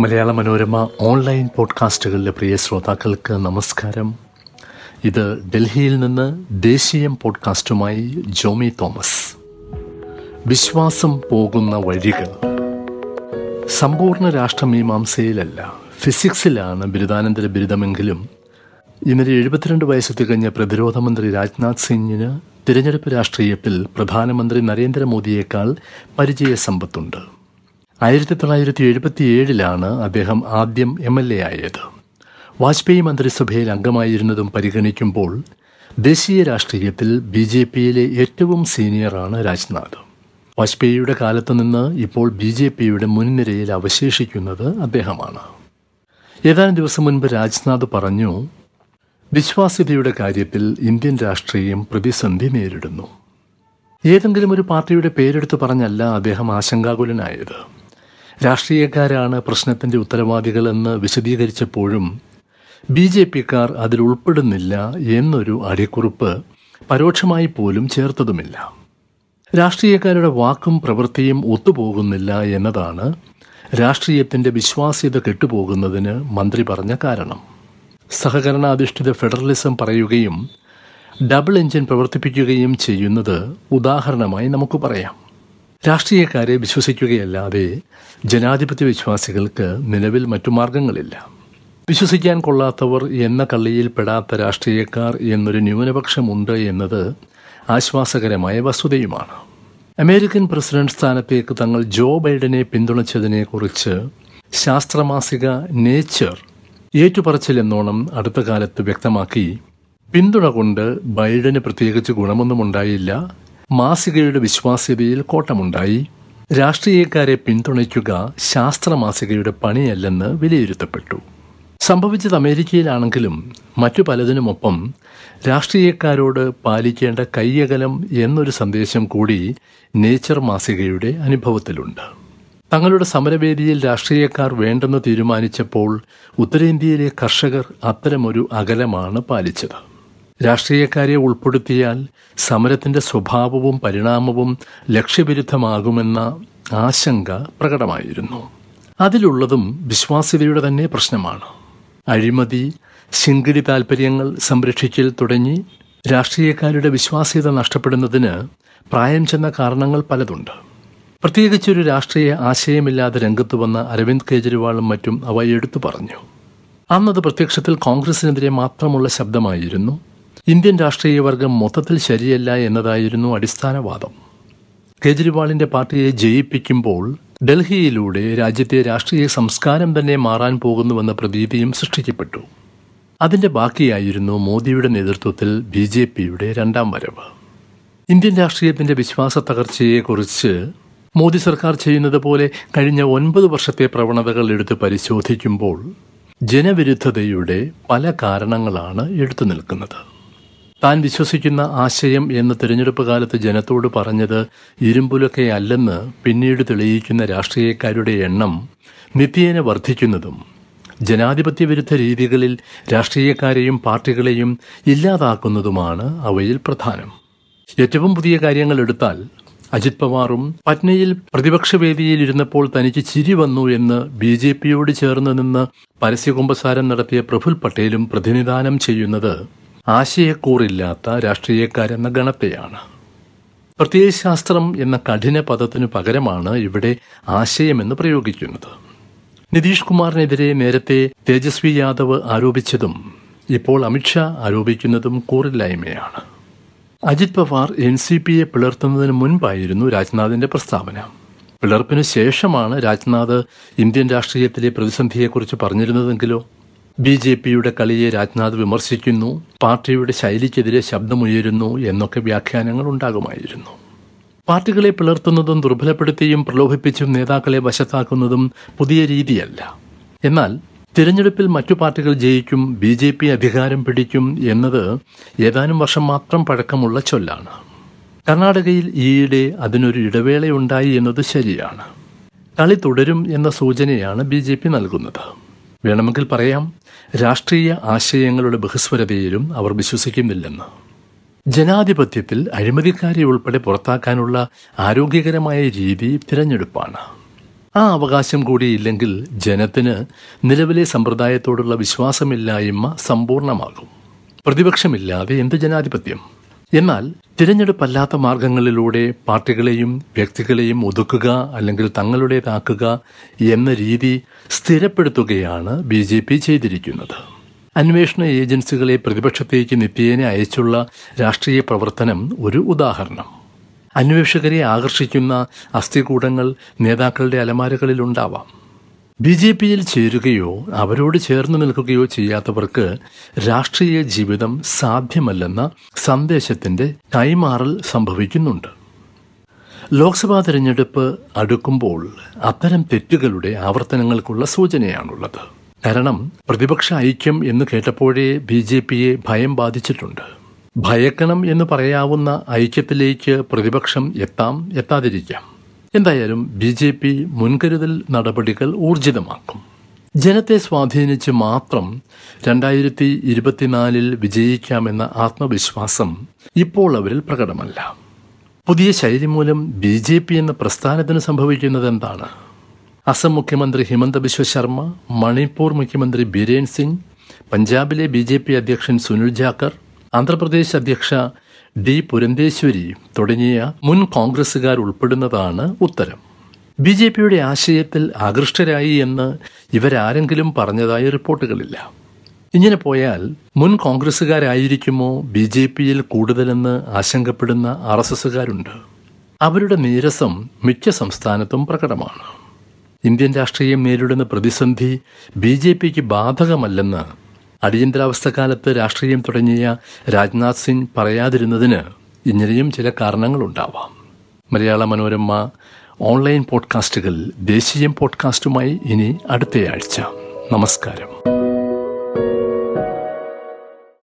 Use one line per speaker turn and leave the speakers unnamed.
Malayala Manorama online പോഡ്കാസ്റ്റുകളിലെ പ്രിയ ശ്രോതാക്കൾക്ക് നമസ്കാരം. ഇത് ഡൽഹിയിൽ നിന്ന് ദേശീയം പോഡ്കാസ്റ്റുമായി ജോമി തോമസ്. വിശ്വാസം പോകുന്ന വഴികൾ. സമ്പൂർണ രാഷ്ട്രമീമാംസയിലല്ല ഫിസിക്സിലാണ് ബിരുദാനന്തര ബിരുദമെങ്കിലും. ഇന്നലെ എഴുപത്തിരണ്ട് വയസ്സ് തികഞ്ഞ പ്രതിരോധ മന്ത്രി രാജ്നാഥ് സിംഗിന് തിരഞ്ഞെടുപ്പ് രാഷ്ട്രീയത്തിൽ പ്രധാനമന്ത്രി നരേന്ദ്രമോദിയേക്കാൾ പരിചയ സമ്പത്തുണ്ട് ആയിരത്തി തൊള്ളായിരത്തി എഴുപത്തി ഏഴിലാണ് അദ്ദേഹം ആദ്യം എം എൽ എ ആയത്. വാജ്പേയി മന്ത്രിസഭയിൽ അംഗമായിരുന്നതും പരിഗണിക്കുമ്പോൾ ദേശീയ രാഷ്ട്രീയത്തിൽ ബി ജെ പിയിലെ ഏറ്റവും സീനിയറാണ് രാജ്നാഥ്. വാജ്പേയിയുടെ കാലത്ത് നിന്ന് ഇപ്പോൾ ബി ജെ പിയുടെ മുൻനിരയിൽ അവശേഷിക്കുന്നത് അദ്ദേഹമാണ്. ഏതാനും ദിവസം മുൻപ് രാജ്നാഥ് പറഞ്ഞു വിശ്വാസ്യതയുടെ കാര്യത്തിൽ ഇന്ത്യൻ രാഷ്ട്രീയം പ്രതിസന്ധി നേരിടുന്നു. ഏതെങ്കിലും ഒരു പാർട്ടിയുടെ പേരെടുത്ത് പറഞ്ഞല്ല അദ്ദേഹം ആശങ്കാകുലനായത്. രാഷ്ട്രീയക്കാരാണ് പ്രശ്നത്തിന്റെ ഉത്തരവാദികളെന്ന് വിശദീകരിച്ചപ്പോഴും ബി ജെ പിക്കാർ അതിൽ ഉൾപ്പെടുന്നില്ല എന്നൊരു അടിക്കുറിപ്പ് പരോക്ഷമായി പോലും ചേർത്തതുമില്ല. രാഷ്ട്രീയക്കാരുടെ വാക്കും പ്രവൃത്തിയും ഒത്തുപോകുന്നില്ല എന്നതാണ് രാഷ്ട്രീയത്തിന്റെ വിശ്വാസ്യത കെട്ടുപോകുന്നതിന് മന്ത്രി പറഞ്ഞ കാരണം. സഹകരണാധിഷ്ഠിത ഫെഡറലിസം പറയുകയും ഡബിൾ എഞ്ചിൻ പ്രവർത്തിപ്പിക്കുകയും ചെയ്യുന്നത് ഉദാഹരണമായി നമുക്ക് പറയാം. രാഷ്ട്രീയക്കാരെ വിശ്വസിക്കുകയല്ലാതെ ജനാധിപത്യ വിശ്വാസികൾക്ക് നിലവിൽ മറ്റു മാർഗങ്ങളില്ല. വിശ്വസിക്കാൻ കൊള്ളാത്തവർ എന്ന കള്ളിയിൽ പെടാത്ത രാഷ്ട്രീയക്കാർ എന്നൊരു ന്യൂനപക്ഷമുണ്ട് എന്നത് ആശ്വാസകരമായ വസ്തുതയുമാണ്. അമേരിക്കൻ പ്രസിഡന്റ് സ്ഥാനത്തേക്ക് തങ്ങൾ ജോ ബൈഡനെ പിന്തുണച്ചതിനെക്കുറിച്ച് ശാസ്ത്രമാസിക നേച്ചർ ഏറ്റുപറച്ചിലെന്നോണം അടുത്ത കാലത്ത് വ്യക്തമാക്കി. പിന്തുണ കൊണ്ട് ബൈഡന് പ്രത്യേകിച്ച് ഗുണമൊന്നും ഉണ്ടായില്ല. മാസികയുടെ വിശ്വാസ്യതയിൽ കോട്ടമുണ്ടായി. രാഷ്ട്രീയക്കാരെ പിന്തുണയ്ക്കുക ശാസ്ത്രമാസികയുടെ പണിയല്ലെന്ന് വിലയിരുത്തപ്പെട്ടു. സംഭവിച്ചത് അമേരിക്കയിലാണെങ്കിലും മറ്റു പലതിനുമൊപ്പം രാഷ്ട്രീയക്കാരോട് പാലിക്കേണ്ട കയ്യകലം എന്നൊരു സന്ദേശം കൂടി നേച്ചർ മാസികയുടെ അനുഭവത്തിലുണ്ട്. തങ്ങളുടെ സമരവേദിയിൽ രാഷ്ട്രീയക്കാർ വേണ്ടെന്ന് തീരുമാനിച്ചപ്പോൾ ഉത്തരേന്ത്യയിലെ കർഷകർ അത്തരമൊരു അകലമാണ് പാലിച്ചത്. രാഷ്ട്രീയക്കാരെ ഉൾപ്പെടുത്തിയാൽ സമരത്തിന്റെ സ്വഭാവവും പരിണാമവും ലക്ഷ്യവിരുദ്ധമാകുമെന്ന ആശങ്ക പ്രകടമായിരുന്നു. അതിലുള്ളതും വിശ്വാസ്യതയുടെ തന്നെ പ്രശ്നമാണ്. അഴിമതി ശിങ്കിടി താൽപ്പര്യങ്ങൾ സംരക്ഷിക്കൽ തുടങ്ങി രാഷ്ട്രീയക്കാരുടെ വിശ്വാസ്യത നഷ്ടപ്പെടുന്നതിന് പ്രായം ചെന്ന കാരണങ്ങൾ പലതുണ്ട്. പ്രത്യേകിച്ചൊരു രാഷ്ട്രീയ ആശയമില്ലാതെ രംഗത്ത് വന്ന അരവിന്ദ് കെജ്രിവാളും മറ്റും അവ എടുത്തു പറഞ്ഞു. അന്നത് പ്രത്യക്ഷത്തിൽ കോൺഗ്രസിനെതിരെ മാത്രമുള്ള ശബ്ദമായിരുന്നു. ഇന്ത്യൻ രാഷ്ട്രീയ വർഗം മൊത്തത്തിൽ ശരിയല്ല എന്നതായിരുന്നു അടിസ്ഥാനവാദം. കേജ്രിവാളിന്റെ പാർട്ടിയെ ജയിപ്പിക്കുമ്പോൾ ഡൽഹിയിലൂടെ രാജ്യത്തെ രാഷ്ട്രീയ സംസ്കാരം തന്നെ മാറാൻ പോകുന്നുവെന്ന പ്രതീതിയും സൃഷ്ടിക്കപ്പെട്ടു. അതിന്റെ ബാക്കിയായിരുന്നു മോദിയുടെ നേതൃത്വത്തിൽ ബി ജെ പിയുടെ രണ്ടാം വരവ്. ഇന്ത്യൻ രാഷ്ട്രീയത്തിന്റെ വിശ്വാസ തകർച്ചയെക്കുറിച്ച് മോദി സർക്കാർ ചെയ്യുന്നത് പോലെ കഴിഞ്ഞ ഒൻപത് വർഷത്തെ പ്രവണതകൾ എടുത്ത് പരിശോധിക്കുമ്പോൾ ജനവിരുദ്ധതയുടെ പല കാരണങ്ങളാണ് എടുത്തു നിൽക്കുന്നത്. താൻ വിശ്വസിക്കുന്ന ആശയം എന്ന് തിരഞ്ഞെടുപ്പ് കാലത്ത് ജനത്തോട് പറഞ്ഞത് ഇരുമ്പുലൊക്കെ അല്ലെന്ന് പിന്നീട് തെളിയിക്കുന്ന രാഷ്ട്രീയക്കാരുടെ എണ്ണം നിത്യേന വർദ്ധിക്കുന്നതും ജനാധിപത്യ വിരുദ്ധ രീതികളിൽ രാഷ്ട്രീയക്കാരെയും പാർട്ടികളെയും ഇല്ലാതാക്കുന്നതുമാണ് അവയിൽ പ്രധാനം. ഏറ്റവും പുതിയ കാര്യങ്ങൾ എടുത്താൽ അജിത് പവാറും പറ്റ്നയിൽ പ്രതിപക്ഷ വേദിയിൽ ഇരുന്നപ്പോൾ തനിക്ക് ചിരി വന്നു എന്ന് ബി ജെ പിയോട് ചേർന്ന് നിന്ന് പരസ്യകുമ്പസാരം നടത്തിയ പ്രഫുൽ പട്ടേലും പ്രതിനിധാനം ചെയ്യുന്നത് ആശയക്കൂറില്ലാത്ത രാഷ്ട്രീയക്കാരെന്ന ഗണത്തെയാണ്. പ്രത്യയശാസ്ത്രം എന്ന കഠിന പദത്തിനു പകരമാണ് ഇവിടെ ആശയമെന്ന് പ്രയോഗിക്കുന്നത്. നിതീഷ് കുമാറിനെതിരെ നേരത്തെ തേജസ്വി യാദവ് ആരോപിച്ചതും ഇപ്പോൾ അമിത്ഷാ ആരോപിക്കുന്നതും കൂറില്ലായ്മയാണ്. അജിത് പവാർ എൻ സി പിയെ പിളർത്തുന്നതിന് മുൻപായിരുന്നു രാജ്നാഥിന്റെ പ്രസ്താവന. പിളർപ്പിനു ശേഷമാണ് രാജ്നാഥ് ഇന്ത്യൻ രാഷ്ട്രീയത്തിലെ പ്രതിസന്ധിയെക്കുറിച്ച് പറഞ്ഞിരുന്നതെങ്കിലോ? ബി ജെ പിയുടെ കളിയെ രാജ്നാഥ് വിമർശിക്കുന്നു പാർട്ടിയുടെ ശൈലിക്കെതിരെ ശബ്ദമുയരുന്നു എന്നൊക്കെ വ്യാഖ്യാനങ്ങൾ ഉണ്ടാകുമായിരുന്നു. പാർട്ടികളെ പിളർത്തുന്നതും ദുർബലപ്പെടുത്തിയും പ്രലോഭിപ്പിച്ചും നേതാക്കളെ വശത്താക്കുന്നതും പുതിയ രീതിയല്ല. എന്നാൽ തിരഞ്ഞെടുപ്പിൽ മറ്റു പാർട്ടികൾ ജയിക്കും ബി ജെ പി അധികാരം പിടിക്കും എന്നത് ഏതാനും വർഷം മാത്രം പഴക്കമുള്ള ചൊല്ലാണ്. കർണാടകയിൽ ഈയിടെ അതിനൊരു ഇടവേളയുണ്ടായി എന്നത് ശരിയാണ്. കളി തുടരും എന്ന സൂചനയാണ് ബി ജെ പി നൽകുന്നത്. വേണമെങ്കിൽ പറയാം രാഷ്ട്രീയ ആശയങ്ങളുടെ ബഹുസ്വരതയിലും അവർ വിശ്വസിക്കുന്നില്ലെന്ന്. ജനാധിപത്യത്തിൽ അഴിമതിക്കാരെ ഉൾപ്പെടെ പുറത്താക്കാനുള്ള ആരോഗ്യകരമായ രീതി തിരഞ്ഞെടുപ്പാണ്. ആ അവകാശം കൂടിയില്ലെങ്കിൽ ജനത്തിന് നിലവിലെ സമ്പ്രദായത്തോടുള്ള വിശ്വാസമില്ലായ്മ സമ്പൂർണമാകും. പ്രതിപക്ഷമില്ലാതെ എന്ത് ജനാധിപത്യം? എന്നാൽ തിരഞ്ഞെടുപ്പല്ലാത്ത മാർഗങ്ങളിലൂടെ പാർട്ടികളെയും വ്യക്തികളെയും ഒതുക്കുക അല്ലെങ്കിൽ തങ്ങളുടേതാക്കുക എന്ന രീതി സ്ഥിരപ്പെടുത്തുകയാണ് ബി ജെ പി ചെയ്തിരിക്കുന്നത്. അന്വേഷണ ഏജൻസികളെ പ്രതിപക്ഷത്തേക്ക് നിത്യേന അയച്ചുള്ള രാഷ്ട്രീയ പ്രവർത്തനം ഒരു ഉദാഹരണം. അന്വേഷകരെ ആകർഷിക്കുന്ന അസ്ഥികൂടങ്ങൾ നേതാക്കളുടെ അലമാരകളിലുണ്ടാവാം ബി ജെ പിയിൽ ചേരുകയോ അവരോട് ചേർന്ന് നിൽക്കുകയോ ചെയ്യാത്തവർക്ക് രാഷ്ട്രീയ ജീവിതം സാധ്യമല്ലെന്ന സന്ദേശത്തിന്റെ കൈമാറൽ സംഭവിക്കുന്നുണ്ട്. ലോക്സഭാ തിരഞ്ഞെടുപ്പ് അടുക്കുമ്പോൾ അത്തരം തെറ്റുകളുടെ ആവർത്തനങ്ങൾക്കുള്ള സൂചനയാണുള്ളത്. കാരണം പ്രതിപക്ഷ ഐക്യം എന്ന് കേട്ടപ്പോഴേ ബി ജെ പിയെ ഭയം ബാധിച്ചിട്ടുണ്ട്. ഭയക്കണം എന്ന് പറയാവുന്ന ഐക്യത്തിലേക്ക് പ്രതിപക്ഷം എത്താം എത്താതിരിക്കാം. എന്തായാലും ബി ജെ പി മുൻകരുതൽ നടപടികൾ ഊർജിതമാക്കും. ജനത്തെ സ്വാധീനിച്ച് മാത്രം രണ്ടായിരത്തി ഇരുപത്തിനാലിൽ വിജയിക്കാമെന്ന ആത്മവിശ്വാസം ഇപ്പോൾ അവരിൽ പ്രകടമല്ല. പുതിയ ശൈലി മൂലം ബി ജെ പി എന്ന പ്രസ്ഥാനത്തിന് സംഭവിക്കുന്നത് എന്താണ്? അസം മുഖ്യമന്ത്രി ഹിമന്ത ബിശ്വ ശർമ്മ മണിപ്പൂർ മുഖ്യമന്ത്രി ബിരേൻ സിംഗ് പഞ്ചാബിലെ ബി ജെ പി അധ്യക്ഷൻ സുനിൽ ജാക്കർ ആന്ധ്രാപ്രദേശ് അധ്യക്ഷ ഡി പുരന്തേശ്വരി തുടങ്ങിയ മുൻ കോൺഗ്രസ്സുകാർ ഉൾപ്പെടുന്നതാണ് ഉത്തരം. ബി ജെ പിയുടെ ആശയത്തിൽ ആകൃഷ്ടരായി എന്ന് ഇവരാരെങ്കിലും പറഞ്ഞതായി റിപ്പോർട്ടുകളില്ല. ഇങ്ങനെ പോയാൽ മുൻ കോൺഗ്രസുകാരായിരിക്കുമോ ബി ജെ പിയിൽ കൂടുതലെന്ന് ആശങ്കപ്പെടുന്ന ആർ എസ് എസുകാരുണ്ട് അവരുടെ നീരസം മിക്ക സംസ്ഥാനത്തും പ്രകടമാണ്. ഇന്ത്യൻ രാഷ്ട്രീയം നേരിടുന്ന പ്രതിസന്ധി ബി ജെ പിക്ക് ബാധകമല്ലെന്ന് അടിയന്തരാവസ്ഥ കാലത്ത് രാഷ്ട്രീയം തുടങ്ങിയ രാജ്നാഥ് സിംഗ് പറയാതിരുന്നതിന് ഇങ്ങനെയും ചില കാരണങ്ങളുണ്ടാവാം. മലയാള മനോരമ ഓൺലൈൻ പോഡ്കാസ്റ്റുകൾ ദേശീയം പോഡ്കാസ്റ്റുമായി ഇനി അടുത്തയാഴ്ച. നമസ്കാരം.